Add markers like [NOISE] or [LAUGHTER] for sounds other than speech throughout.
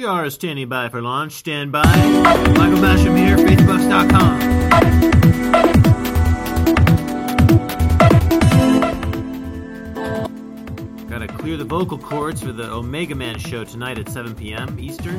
We are standing by for launch. Stand by. Michael Basham here, faithbooks.com. Gotta clear the vocal cords for the Omega Man show tonight at 7 p.m. Eastern.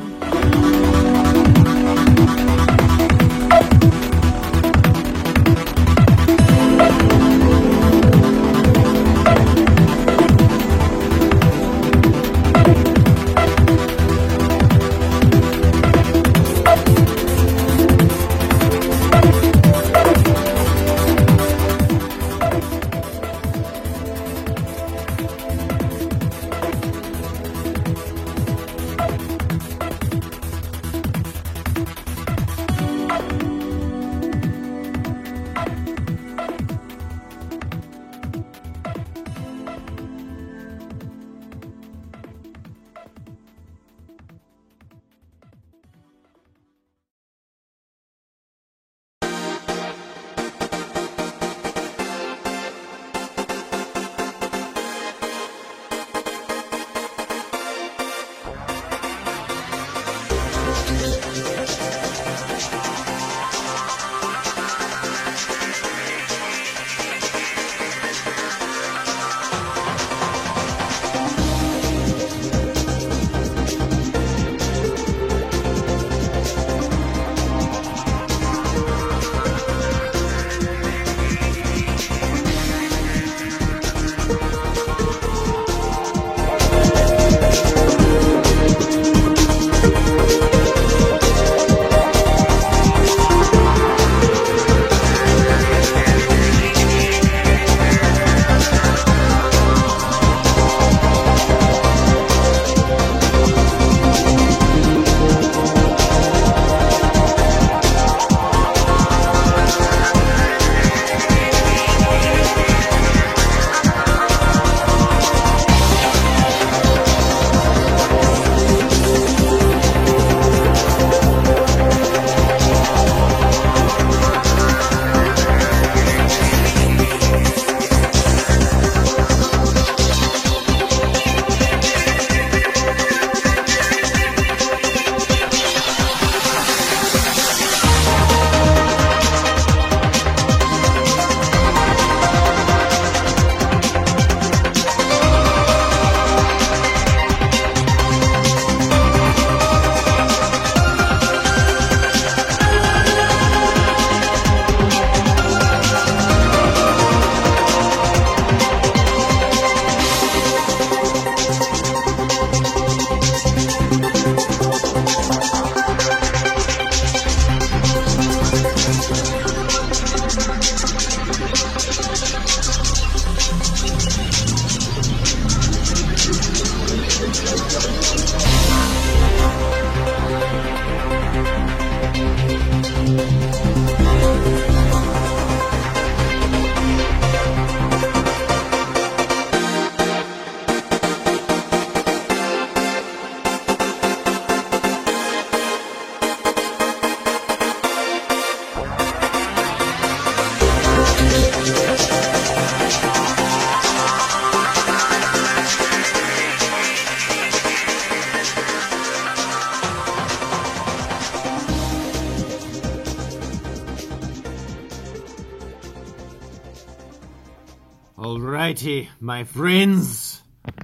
Alrighty, my friends. It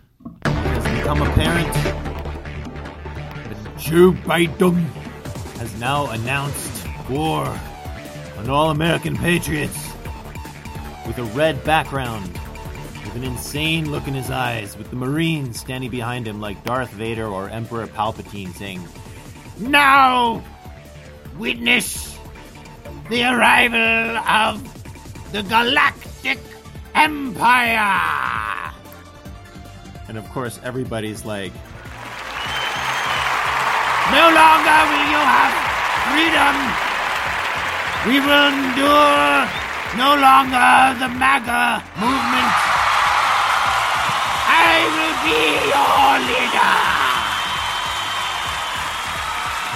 has become apparent that Joe Biden has now announced war on all American patriots with a red background, with an insane look in his eyes, with the Marines standing behind him like Darth Vader or Emperor Palpatine saying, Now witness the arrival of the Galactic Empire! And of course, everybody's like, No longer will you have freedom! We will endure no longer the MAGA movement! I will be your leader!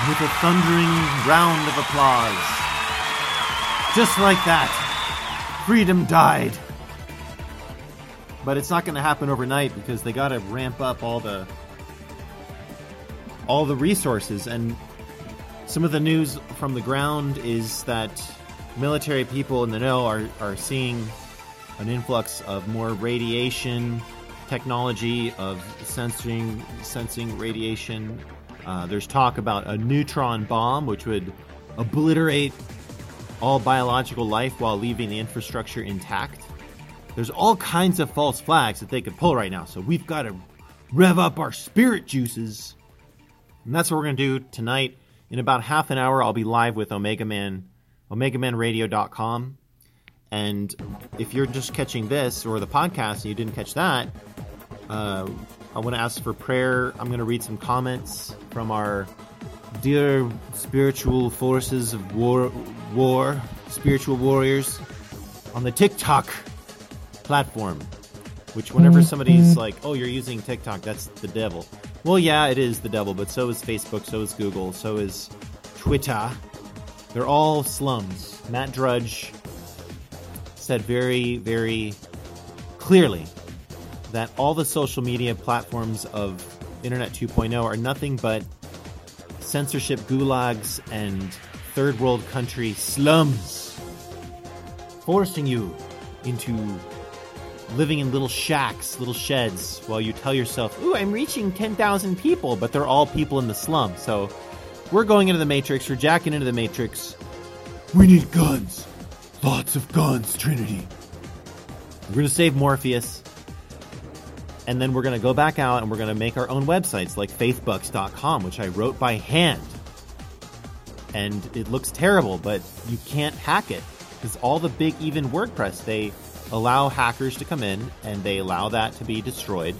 With a thundering round of applause. Just like that, freedom died. But it's not going to happen overnight because they got to ramp up all the all the resources. And some of the news from the ground is that military people in the know are, are seeing an influx of more radiation technology of sensing sensing radiation. Uh, there's talk about a neutron bomb which would obliterate all biological life while leaving the infrastructure intact there's all kinds of false flags that they could pull right now so we've got to rev up our spirit juices and that's what we're going to do tonight. In about half an hour, I'll be live with Omega Man, OmegaManRadio.com. And if you're just catching this or the podcast and you didn't catch that, uh, I want to ask for prayer. I'm going to read some comments from our dear spiritual forces of war, war, spiritual warriors on the TikTok platform. Which, whenever mm-hmm. somebody's like, "Oh, you're using TikTok," that's the devil. Well, yeah, it is the devil, but so is Facebook, so is Google, so is Twitter. They're all slums. Matt Drudge said very, very clearly that all the social media platforms of Internet 2.0 are nothing but censorship gulags and third world country slums, forcing you into living in little shacks, little sheds, while you tell yourself, "Ooh, I'm reaching 10,000 people," but they're all people in the slum. So we're going into the Matrix. We're jacking into the Matrix. We need guns, lots of guns, Trinity. We're going to save Morpheus, and then we're going to go back out and we're going to make our own websites like faithbucks.com, which I wrote by hand. And it looks terrible, but you can't hack it because all the big, even WordPress, they allow hackers to come in and they allow that to be destroyed.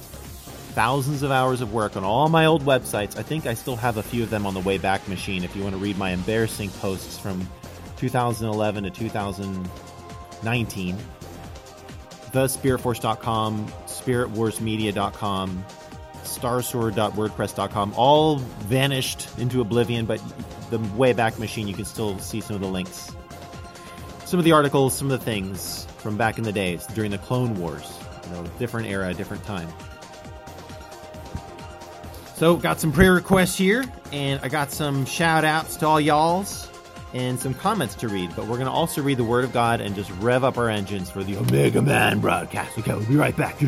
Thousands of hours of work on all my old websites. I think I still have a few of them on the Wayback Machine if you want to read my embarrassing posts from 2011 to 2019. TheSpiritForce.com, SpiritWarsMedia.com, StarSword.wordpress.com, all vanished into oblivion, but the Wayback Machine, you can still see some of the links. Some of the articles, some of the things from back in the days during the Clone Wars. You know, different era, different time. So, got some prayer requests here, and I got some shout outs to all y'alls and some comments to read. But we're going to also read the Word of God and just rev up our engines for the Omega Man broadcast. Okay, we'll be right back.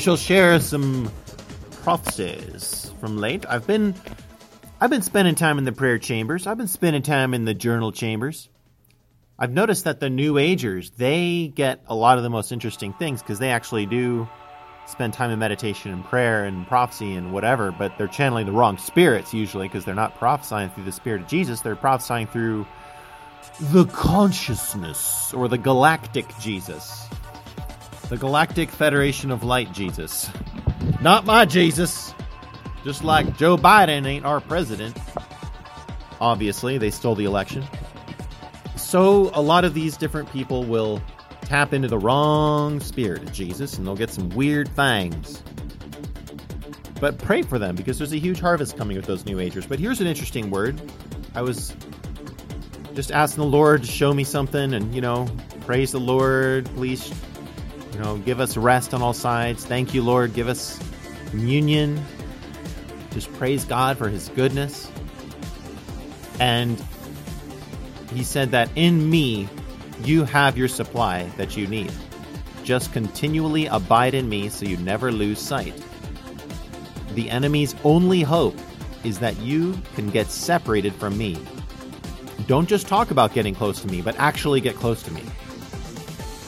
Shall share some prophecies from late. I've been I've been spending time in the prayer chambers. I've been spending time in the journal chambers. I've noticed that the new agers, they get a lot of the most interesting things because they actually do spend time in meditation and prayer and prophecy and whatever, but they're channeling the wrong spirits usually because they're not prophesying through the spirit of Jesus, they're prophesying through the consciousness or the galactic Jesus. The Galactic Federation of Light Jesus. Not my Jesus. Just like Joe Biden ain't our president. Obviously, they stole the election. So, a lot of these different people will tap into the wrong spirit of Jesus and they'll get some weird things. But pray for them because there's a huge harvest coming with those New Agers. But here's an interesting word. I was just asking the Lord to show me something and, you know, praise the Lord. Please, you know, give us rest on all sides. Thank you, Lord. Give us communion. Just praise God for his goodness. And he said that in me, you have your supply that you need. Just continually abide in me so you never lose sight. The enemy's only hope is that you can get separated from me. Don't just talk about getting close to me, but actually get close to me.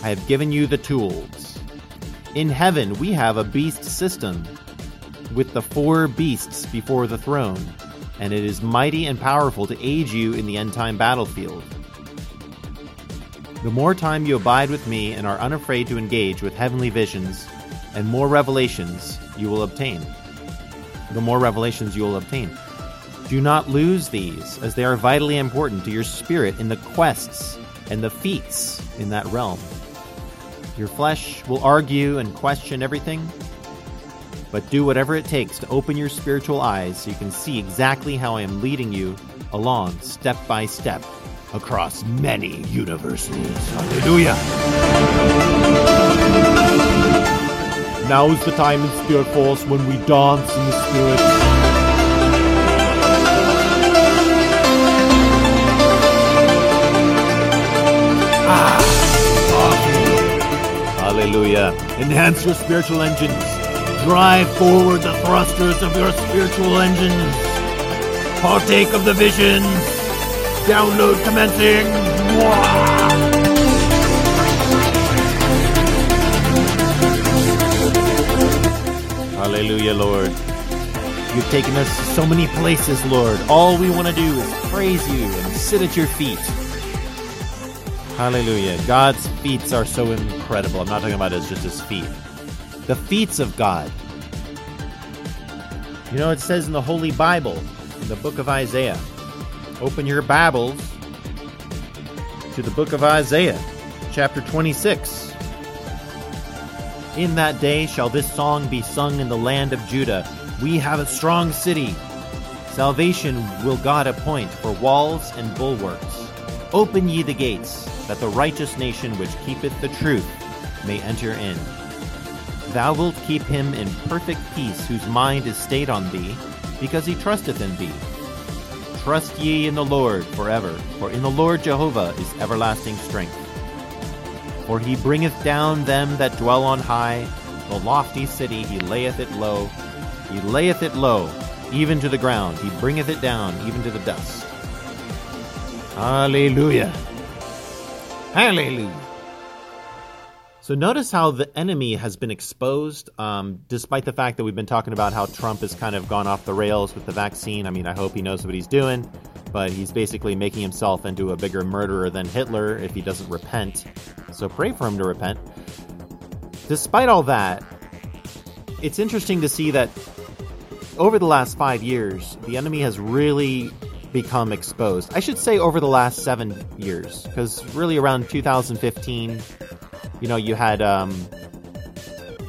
I have given you the tools. In heaven, we have a beast system with the four beasts before the throne, and it is mighty and powerful to aid you in the end time battlefield. The more time you abide with me and are unafraid to engage with heavenly visions and more revelations you will obtain. The more revelations you will obtain. Do not lose these, as they are vitally important to your spirit in the quests and the feats in that realm. Your flesh will argue and question everything, but do whatever it takes to open your spiritual eyes so you can see exactly how I am leading you along step by step across many universes. Hallelujah. Now is the time in Spirit Force when we dance in the Spirit. Hallelujah. Enhance your spiritual engines. Drive forward the thrusters of your spiritual engines. Partake of the visions. Download commencing. Mwah! Hallelujah, Lord. You've taken us to so many places, Lord. All we want to do is praise you and sit at your feet. Hallelujah. God's feats are so incredible. I'm not talking about as just his feet. The feats of God. You know, it says in the Holy Bible, in the book of Isaiah, open your Bibles to the book of Isaiah, chapter 26. In that day shall this song be sung in the land of Judah. We have a strong city. Salvation will God appoint for walls and bulwarks. Open ye the gates, that the righteous nation which keepeth the truth may enter in. Thou wilt keep him in perfect peace, whose mind is stayed on thee, because he trusteth in thee. Trust ye in the Lord forever, for in the Lord Jehovah is everlasting strength. For he bringeth down them that dwell on high, the lofty city he layeth it low. He layeth it low, even to the ground. He bringeth it down, even to the dust. Hallelujah. Hallelujah. So notice how the enemy has been exposed, um, despite the fact that we've been talking about how Trump has kind of gone off the rails with the vaccine. I mean, I hope he knows what he's doing, but he's basically making himself into a bigger murderer than Hitler if he doesn't repent. So pray for him to repent. Despite all that, it's interesting to see that over the last five years, the enemy has really become exposed. I should say over the last seven years, because really around 2015, you know, you had um,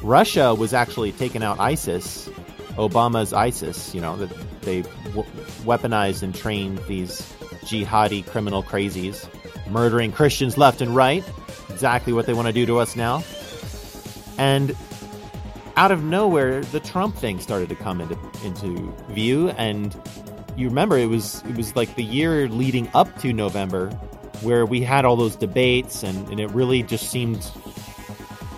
Russia was actually taking out ISIS, Obama's ISIS. You know that they w- weaponized and trained these jihadi criminal crazies, murdering Christians left and right. Exactly what they want to do to us now. And out of nowhere, the Trump thing started to come into into view, and you remember it was it was like the year leading up to November where we had all those debates and, and it really just seemed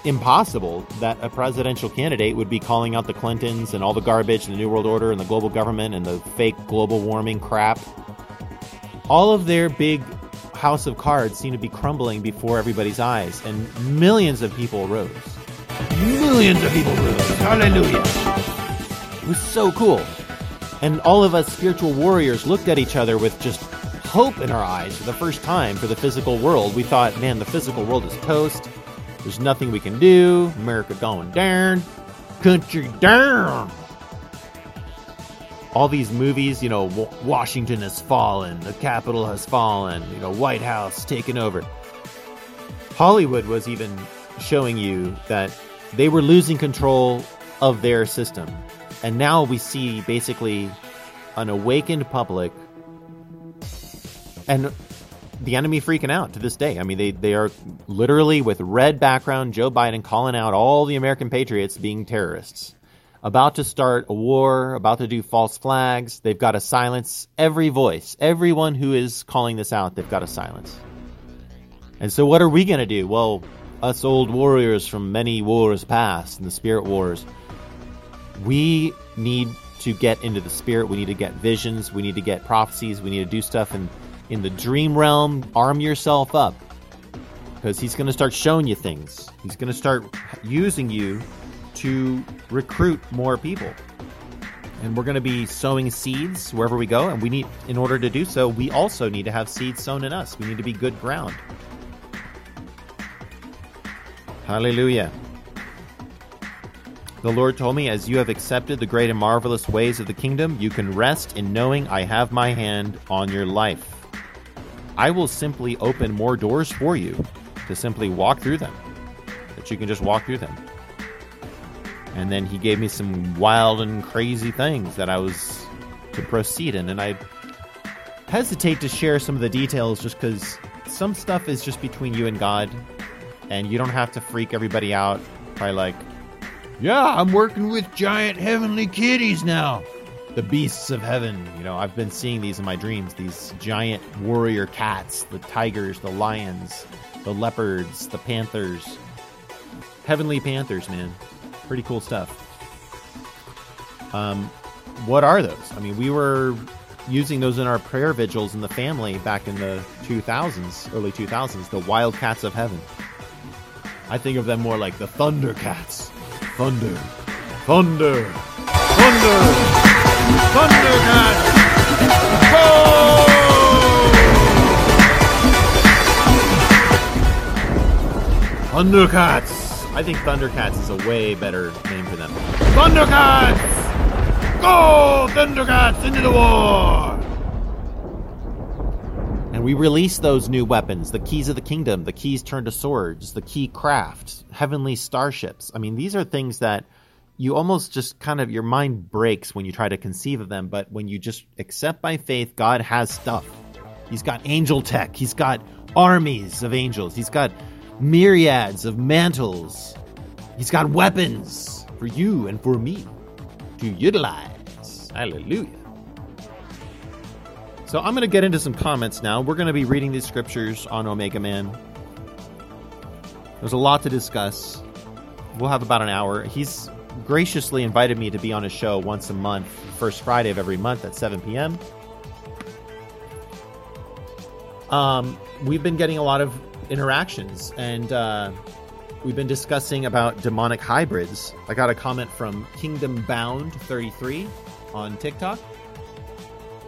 impossible that a presidential candidate would be calling out the Clintons and all the garbage and the New World Order and the global government and the fake global warming crap. All of their big house of cards seemed to be crumbling before everybody's eyes, and millions of people rose. Millions of people rose. Hallelujah. It was so cool. And all of us spiritual warriors looked at each other with just hope in our eyes for the first time for the physical world. We thought, man, the physical world is toast. There's nothing we can do. America going down. Country down. all these movies, you know, Washington has fallen, the Capitol has fallen, you know, White House taken over. Hollywood was even showing you that they were losing control of their system. And now we see basically an awakened public and the enemy freaking out to this day. I mean, they, they are literally with red background, Joe Biden calling out all the American patriots being terrorists about to start a war, about to do false flags. They've got to silence every voice. Everyone who is calling this out, they've got to silence. And so, what are we going to do? Well, us old warriors from many wars past, and the spirit wars, we need to get into the spirit. We need to get visions. We need to get prophecies. We need to do stuff in, in the dream realm. Arm yourself up because he's going to start showing you things. He's going to start using you to recruit more people. And we're going to be sowing seeds wherever we go. And we need, in order to do so, we also need to have seeds sown in us. We need to be good ground. Hallelujah. The Lord told me, As you have accepted the great and marvelous ways of the kingdom, you can rest in knowing I have my hand on your life. I will simply open more doors for you to simply walk through them, that you can just walk through them. And then he gave me some wild and crazy things that I was to proceed in. And I hesitate to share some of the details just because some stuff is just between you and God. And you don't have to freak everybody out by, like, yeah, I'm working with giant heavenly kitties now. The beasts of heaven. You know, I've been seeing these in my dreams. These giant warrior cats, the tigers, the lions, the leopards, the panthers. Heavenly panthers, man pretty cool stuff. Um, what are those? I mean, we were using those in our prayer vigils in the family back in the 2000s, early 2000s, the Wildcats of Heaven. I think of them more like the Thundercats. Thunder. Thunder. Thunder. Thundercats. Thundercats. I think Thundercats is a way better name for them. Thundercats! Go! Thundercats into the war! We release those new weapons the keys of the kingdom, the keys turned to swords, the key craft, heavenly starships. I mean, these are things that you almost just kind of, your mind breaks when you try to conceive of them. But when you just accept by faith, God has stuff. He's got angel tech, He's got armies of angels, He's got myriads of mantles. He's got weapons for you and for me to utilize. Hallelujah. So I'm going to get into some comments now. We're going to be reading these scriptures on Omega Man. There's a lot to discuss. We'll have about an hour. He's graciously invited me to be on his show once a month, first Friday of every month at 7 p.m. Um, we've been getting a lot of interactions, and uh, we've been discussing about demonic hybrids. I got a comment from Kingdom Bound 33 on TikTok.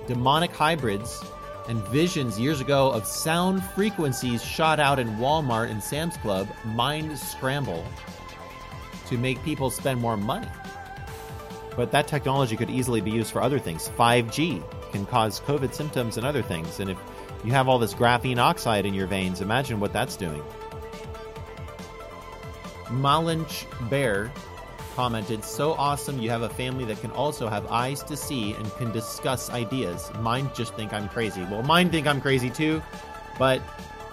Demonic hybrids and visions years ago of sound frequencies shot out in Walmart and Sam's Club mind scramble to make people spend more money. But that technology could easily be used for other things. 5G can cause COVID symptoms and other things. And if you have all this graphene oxide in your veins. Imagine what that's doing. Malinch Bear commented, So awesome you have a family that can also have eyes to see and can discuss ideas. Mine just think I'm crazy. Well, mine think I'm crazy too, but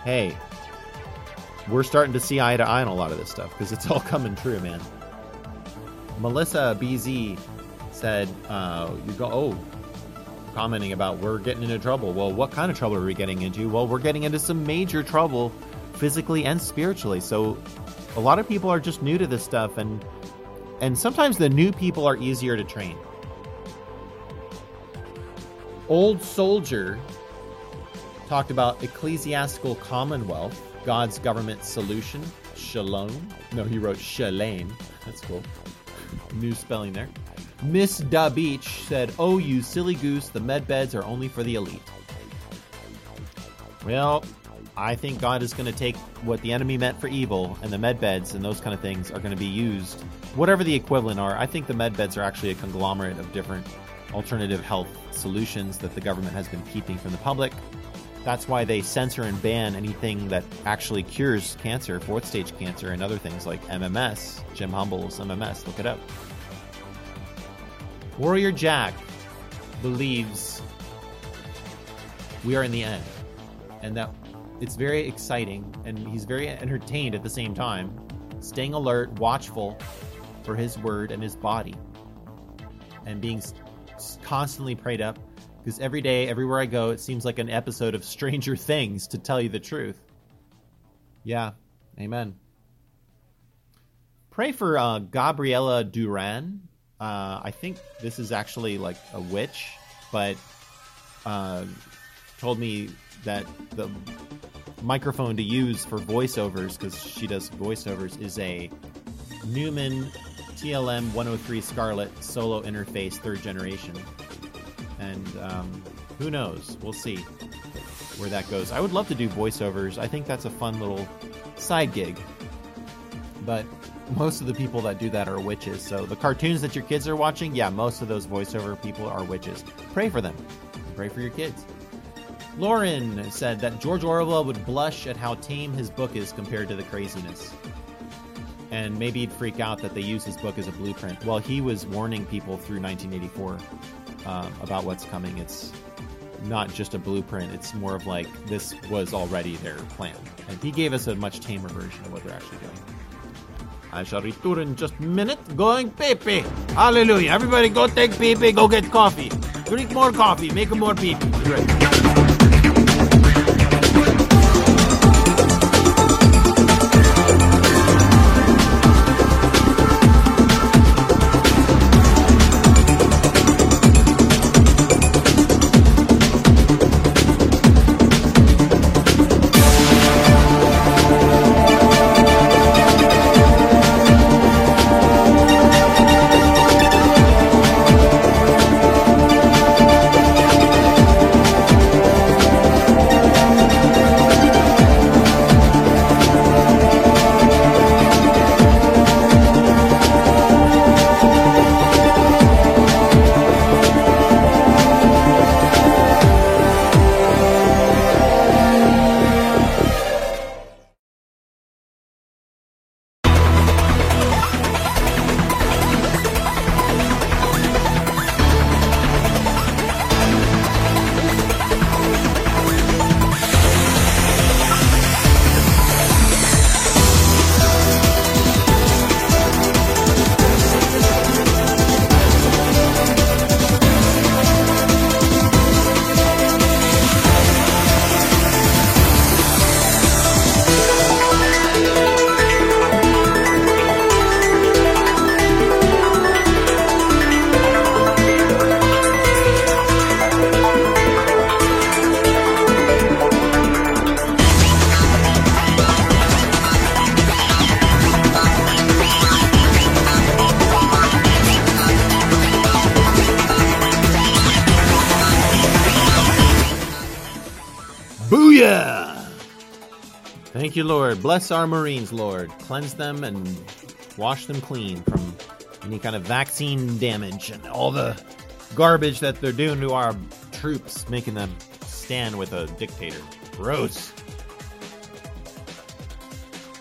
hey, we're starting to see eye to eye on a lot of this stuff because it's all [LAUGHS] coming true, man. Melissa BZ said, uh, you go, oh, commenting about we're getting into trouble. Well, what kind of trouble are we getting into? Well, we're getting into some major trouble physically and spiritually. So a lot of people are just new to this stuff and and sometimes the new people are easier to train. Old Soldier talked about ecclesiastical commonwealth, God's government solution, shalom. No, he wrote shalane. That's cool. New spelling there. Miss Da Beach said, Oh, you silly goose, the med beds are only for the elite. Well, I think God is going to take what the enemy meant for evil, and the med beds and those kind of things are going to be used, whatever the equivalent are. I think the med beds are actually a conglomerate of different alternative health solutions that the government has been keeping from the public. That's why they censor and ban anything that actually cures cancer, fourth stage cancer, and other things like MMS. Jim Humble's MMS, look it up. Warrior Jack believes we are in the end and that it's very exciting and he's very entertained at the same time, staying alert, watchful for his word and his body, and being constantly prayed up because every day, everywhere I go, it seems like an episode of Stranger [LAUGHS] Things, to tell you the truth. Yeah, amen. Pray for uh, Duran. Uh, I think this is actually like a witch, but uh, told me that the microphone to use for voiceovers, because she does voiceovers, is a Neumann TLM 103 Scarlett solo interface third generation. And um, who knows? We'll see where that goes. I would love to do voiceovers. I think that's a fun little side gig. But most of the people that do that are witches. So the cartoons that your kids are watching, yeah, most of those voiceover people are witches. Pray for them. Pray for your kids. Lauren said that George Orwell would blush at how tame his book is compared to the craziness. And maybe he'd freak out that they use his book as a blueprint. Well, he was warning people through 1984 um, about what's coming. It's not just a blueprint, it's more of like this was already their plan. And he gave us a much tamer version of what they're actually doing. I shall return in just a minute. Going pee. Hallelujah. Everybody go take pee, go get coffee. Drink more coffee, make more pee. You, Lord. Bless our Marines, Lord. Cleanse them and wash them clean from any kind of vaccine damage and all the garbage that they're doing to our troops, making them stand with a dictator. Gross.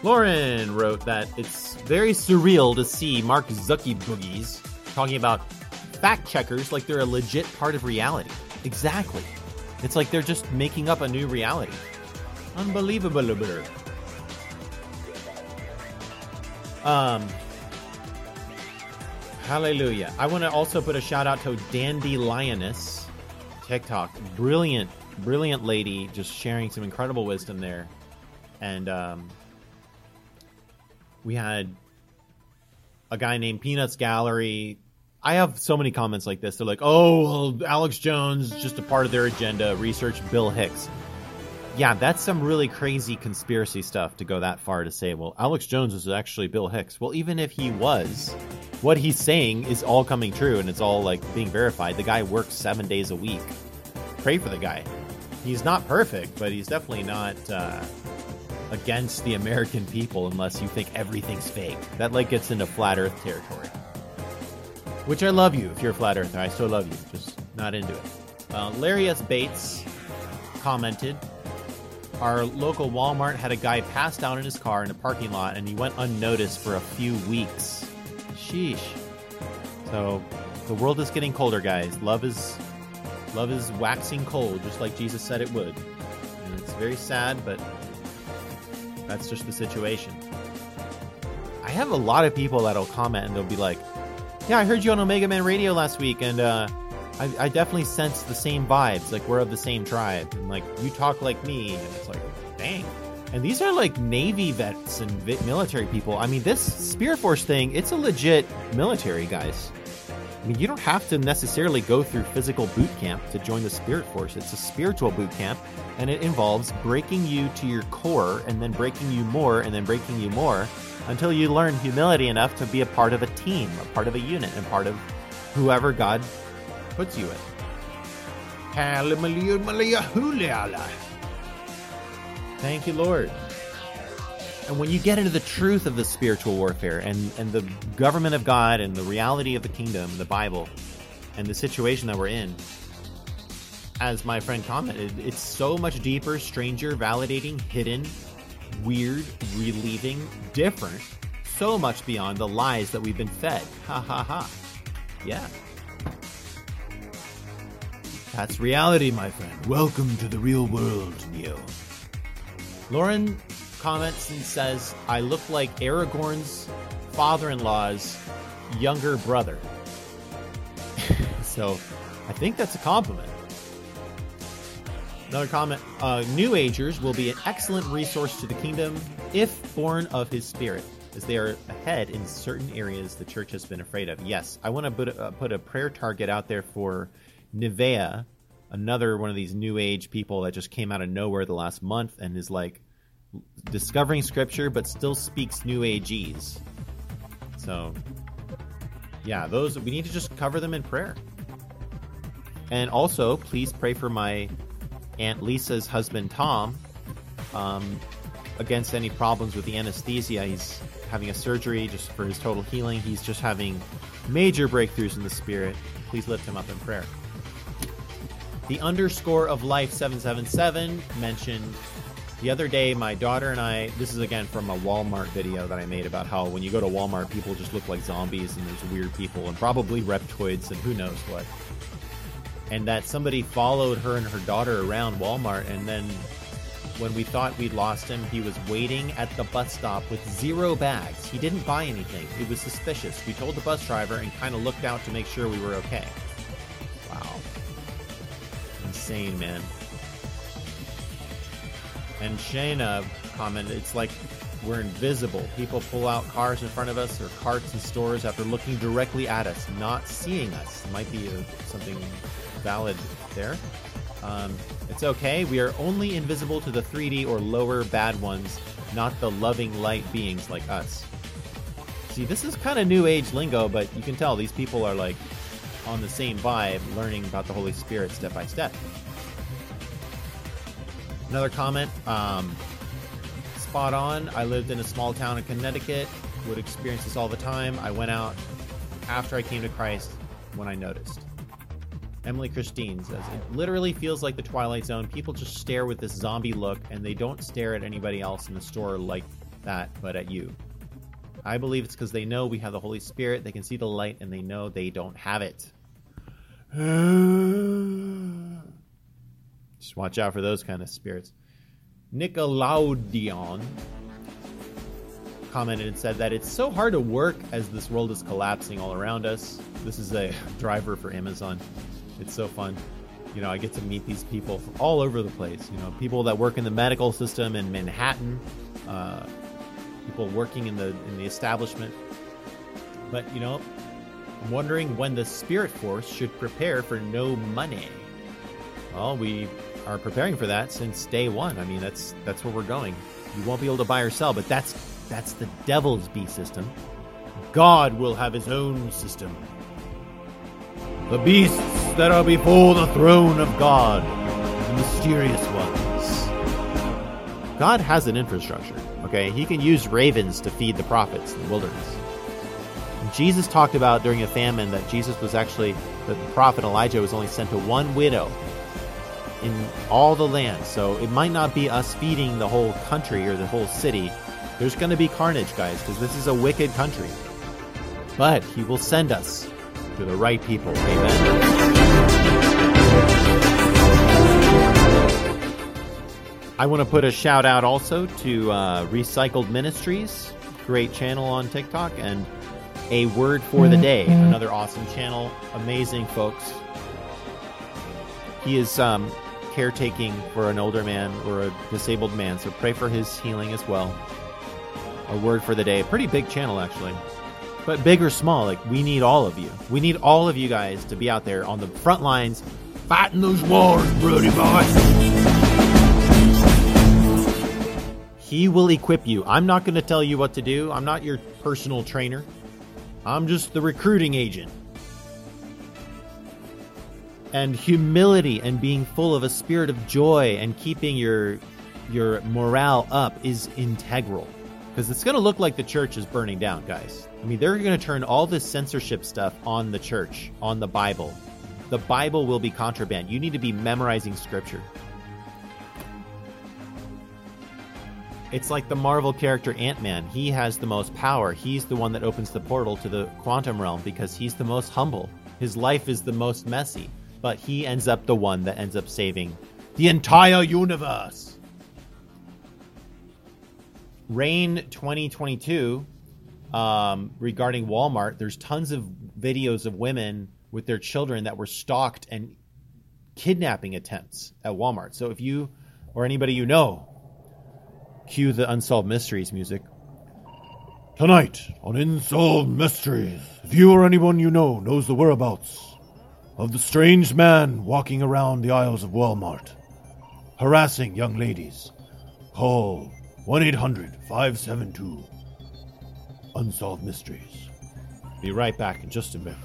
Lauren wrote that it's very surreal to see Mark Zucky boogies talking about fact checkers like they're a legit part of reality. Exactly. It's like they're just making up a new reality. Unbelievable. Um, hallelujah. I want to also put a shout out to Dandy Lioness TikTok. Brilliant, brilliant lady, just sharing some incredible wisdom there. And um, we had a guy named Peanuts Gallery. I have so many comments like this. They're like, "Oh, Alex Jones just a part of their agenda. Research Bill Hicks." Yeah, that's some really crazy conspiracy stuff to go that far to say, well, Alex Jones is actually Bill Hicks. Well, even if he was, what he's saying is all coming true and it's all like being verified. The guy works seven days a week. Pray for the guy. He's not perfect, but he's definitely not uh, against the American people unless you think everything's fake. That like gets into flat Earth territory. Which I love you if you're a flat earther. I still love you, just not into it. Uh, Larry S. Bates commented Our local Walmart had a guy passed out in his car in a parking lot and he went unnoticed for a few weeks. Sheesh. So the world is getting colder, guys. Love is love is waxing cold, just like Jesus said it would. And it's very sad, but that's just the situation. I have a lot of people that'll comment and they'll be like, "Yeah, I heard you on Omega Man Radio last week, and uh, I, I definitely sense the same vibes. Like we're of the same tribe, and like you talk like me." And it's like, dang. And these are like Navy vets and vi- military people. I mean, this Spirit Force thing, it's a legit military, guys. I mean, you don't have to necessarily go through physical boot camp to join the Spirit Force. It's a spiritual boot camp, and it involves breaking you to your core, and then breaking you more, and then breaking you more, until you learn humility enough to be a part of a team, a part of a unit, and part of whoever God puts you in. Thank you, Lord. And when you get into the truth of the spiritual warfare and, and the government of God and the reality of the kingdom, the Bible, and the situation that we're in, as my friend commented, it's so much deeper, stranger, validating, hidden, weird, relieving, different, so much beyond the lies that we've been fed. Ha ha ha. Yeah. That's reality, my friend. Welcome to the real world, Neo. Lauren comments and says, I look like Aragorn's father in law's younger brother. [LAUGHS] so I think that's a compliment. Another comment uh, New Agers will be an excellent resource to the kingdom if born of his spirit, as they are ahead in certain areas the church has been afraid of. Yes, I want to put uh, put a prayer target out there for Nivea, another one of these New Age people that just came out of nowhere the last month and is like discovering scripture but still speaks New Ageese. So, yeah, those we need to just cover them in prayer. And also, please pray for my Aunt Lisa's husband Tom um, against any problems with the anesthesia. He's having a surgery just for his total healing. He's just having major breakthroughs in the spirit. Please lift him up in prayer. The underscore of life 777 mentioned the other day my daughter and I this is again from a Walmart video that I made about how when you go to Walmart people just look like zombies and there's weird people and probably reptoids and who knows what and that somebody followed her and her daughter around Walmart. And then when we thought we'd lost him, he was waiting at the bus stop with zero bags. He didn't buy anything. It was suspicious. We told the bus driver and kind of looked out to make sure we were okay. Insane, man. And Shayna commented, it's like we're invisible. People pull out cars in front of us or carts in stores after looking directly at us, not seeing us. Might be a, something valid there. Um, it's okay. We are only invisible to the 3D or lower bad ones, not the loving light beings like us. See, this is kind of new age lingo, but you can tell these people are like on the same vibe, learning about the Holy Spirit step by step. Another comment um, spot on. I lived in a small town in Connecticut, would experience this all the time. I went out after I came to Christ when I noticed. Emily Christine says, It literally feels like the Twilight Zone. People just stare with this zombie look, and they don't stare at anybody else in the store like that, but at you. I believe it's because they know we have the Holy Spirit, they can see the light, and they know they don't have it. [SIGHS] Just watch out for those kind of spirits. Nickelodeon commented and said that it's so hard to work as this world is collapsing all around us. This is a [LAUGHS] driver for Amazon. It's so fun. You know, I get to meet these people from all over the place. You know, people that work in the medical system in Manhattan, uh, people working in the in the establishment. But you know, I'm wondering when the Spirit Force should prepare for no money. Well, we are preparing for that since day one. I mean, that's that's where we're going. You won't be able to buy or sell, but that's that's the devil's B system. God will have his own system. The beasts that are before the throne of God, the mysterious ones. God has an infrastructure, okay? He can use ravens to feed the prophets in the wilderness. Jesus talked about during a famine that Jesus was actually, the prophet Elijah was only sent to one widow in all the land. So it might not be us feeding the whole country or the whole city. There's going to be carnage, guys, because this is a wicked country. But he will send us to the right people. Amen. I want to put a shout out also to uh, Recycled Ministries, great channel on TikTok, and A Word for the Day, another awesome channel. Amazing folks. He is um, caretaking for an older man or a disabled man, so pray for his healing as well. A Word for the Day, a pretty big channel actually. But big or small, like we need all of you. We need all of you guys to be out there on the front lines fighting those wars, Brody boy. He will equip you. I'm not going to tell you what to do. I'm not your personal trainer. I'm just the recruiting agent. And humility and being full of a spirit of joy and keeping your your morale up is integral. Because it's going to look like the church is burning down, guys. I mean, they're going to turn all this censorship stuff on the church, on the Bible. The Bible will be contraband. You need to be memorizing scripture. It's like the Marvel character Ant Man. He has the most power. He's the one that opens the portal to the quantum realm because he's the most humble. His life is the most messy, but he ends up the one that ends up saving the entire universe. Rain 2022 um, regarding Walmart, there's tons of videos of women with their children that were stalked and kidnapping attempts at Walmart. So if you or anybody you know Cue the Unsolved Mysteries music. Tonight on Unsolved Mysteries, if you or anyone you know knows the whereabouts of the strange man walking around the aisles of Walmart, harassing young ladies, call 1 800 572 Unsolved Mysteries. Be right back in just a minute.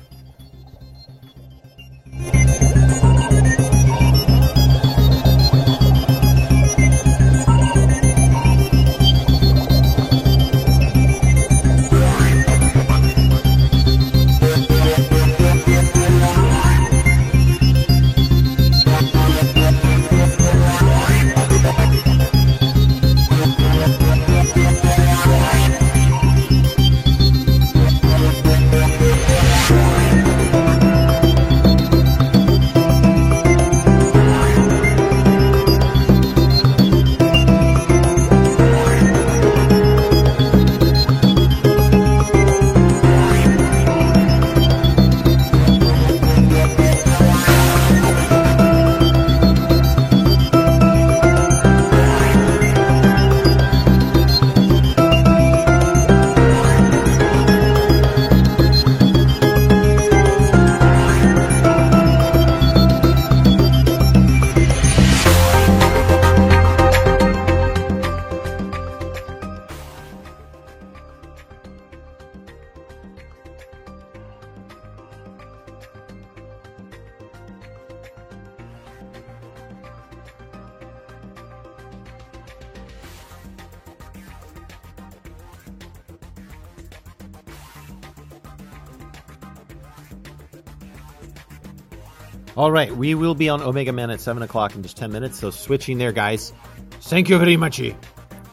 All right, we will be on Omega Man at 7 o'clock in just 10 minutes, so switching there, guys. Thank you very much.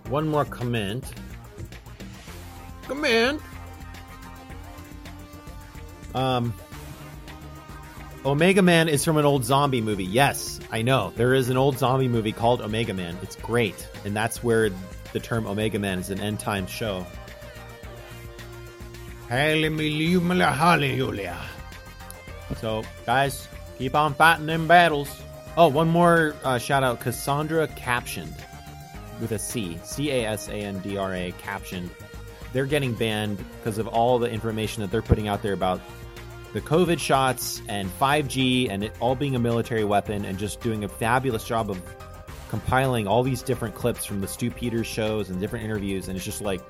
One more comment. Comment. Um, Omega Man is from an old zombie movie. Yes, I know. There is an old zombie movie called Omega Man. It's great. And that's where the term Omega Man is an end time show. So, guys, keep on fighting them battles. Oh, one more uh, shout out Cassandra Captioned with a C. C A S A N D R A Captioned. They're getting banned because of all the information that they're putting out there about the COVID shots and 5G and it all being a military weapon and just doing a fabulous job of compiling all these different clips from the Stew Peters shows and different interviews. And it's just like.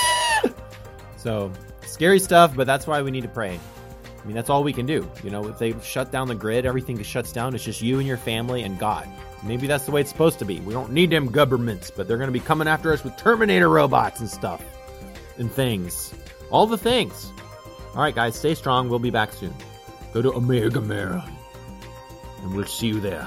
[LAUGHS] so, scary stuff, but that's why we need to pray. Mean, that's all we can do. You know, if they shut down the grid, everything shuts down. It's just you and your family and God. Maybe that's the way it's supposed to be. We don't need them governments, but they're going to be coming after us with Terminator robots and stuff and things. all the things. All right, guys, stay strong. We'll be back soon. Go to Omega Mera, and we'll see you there.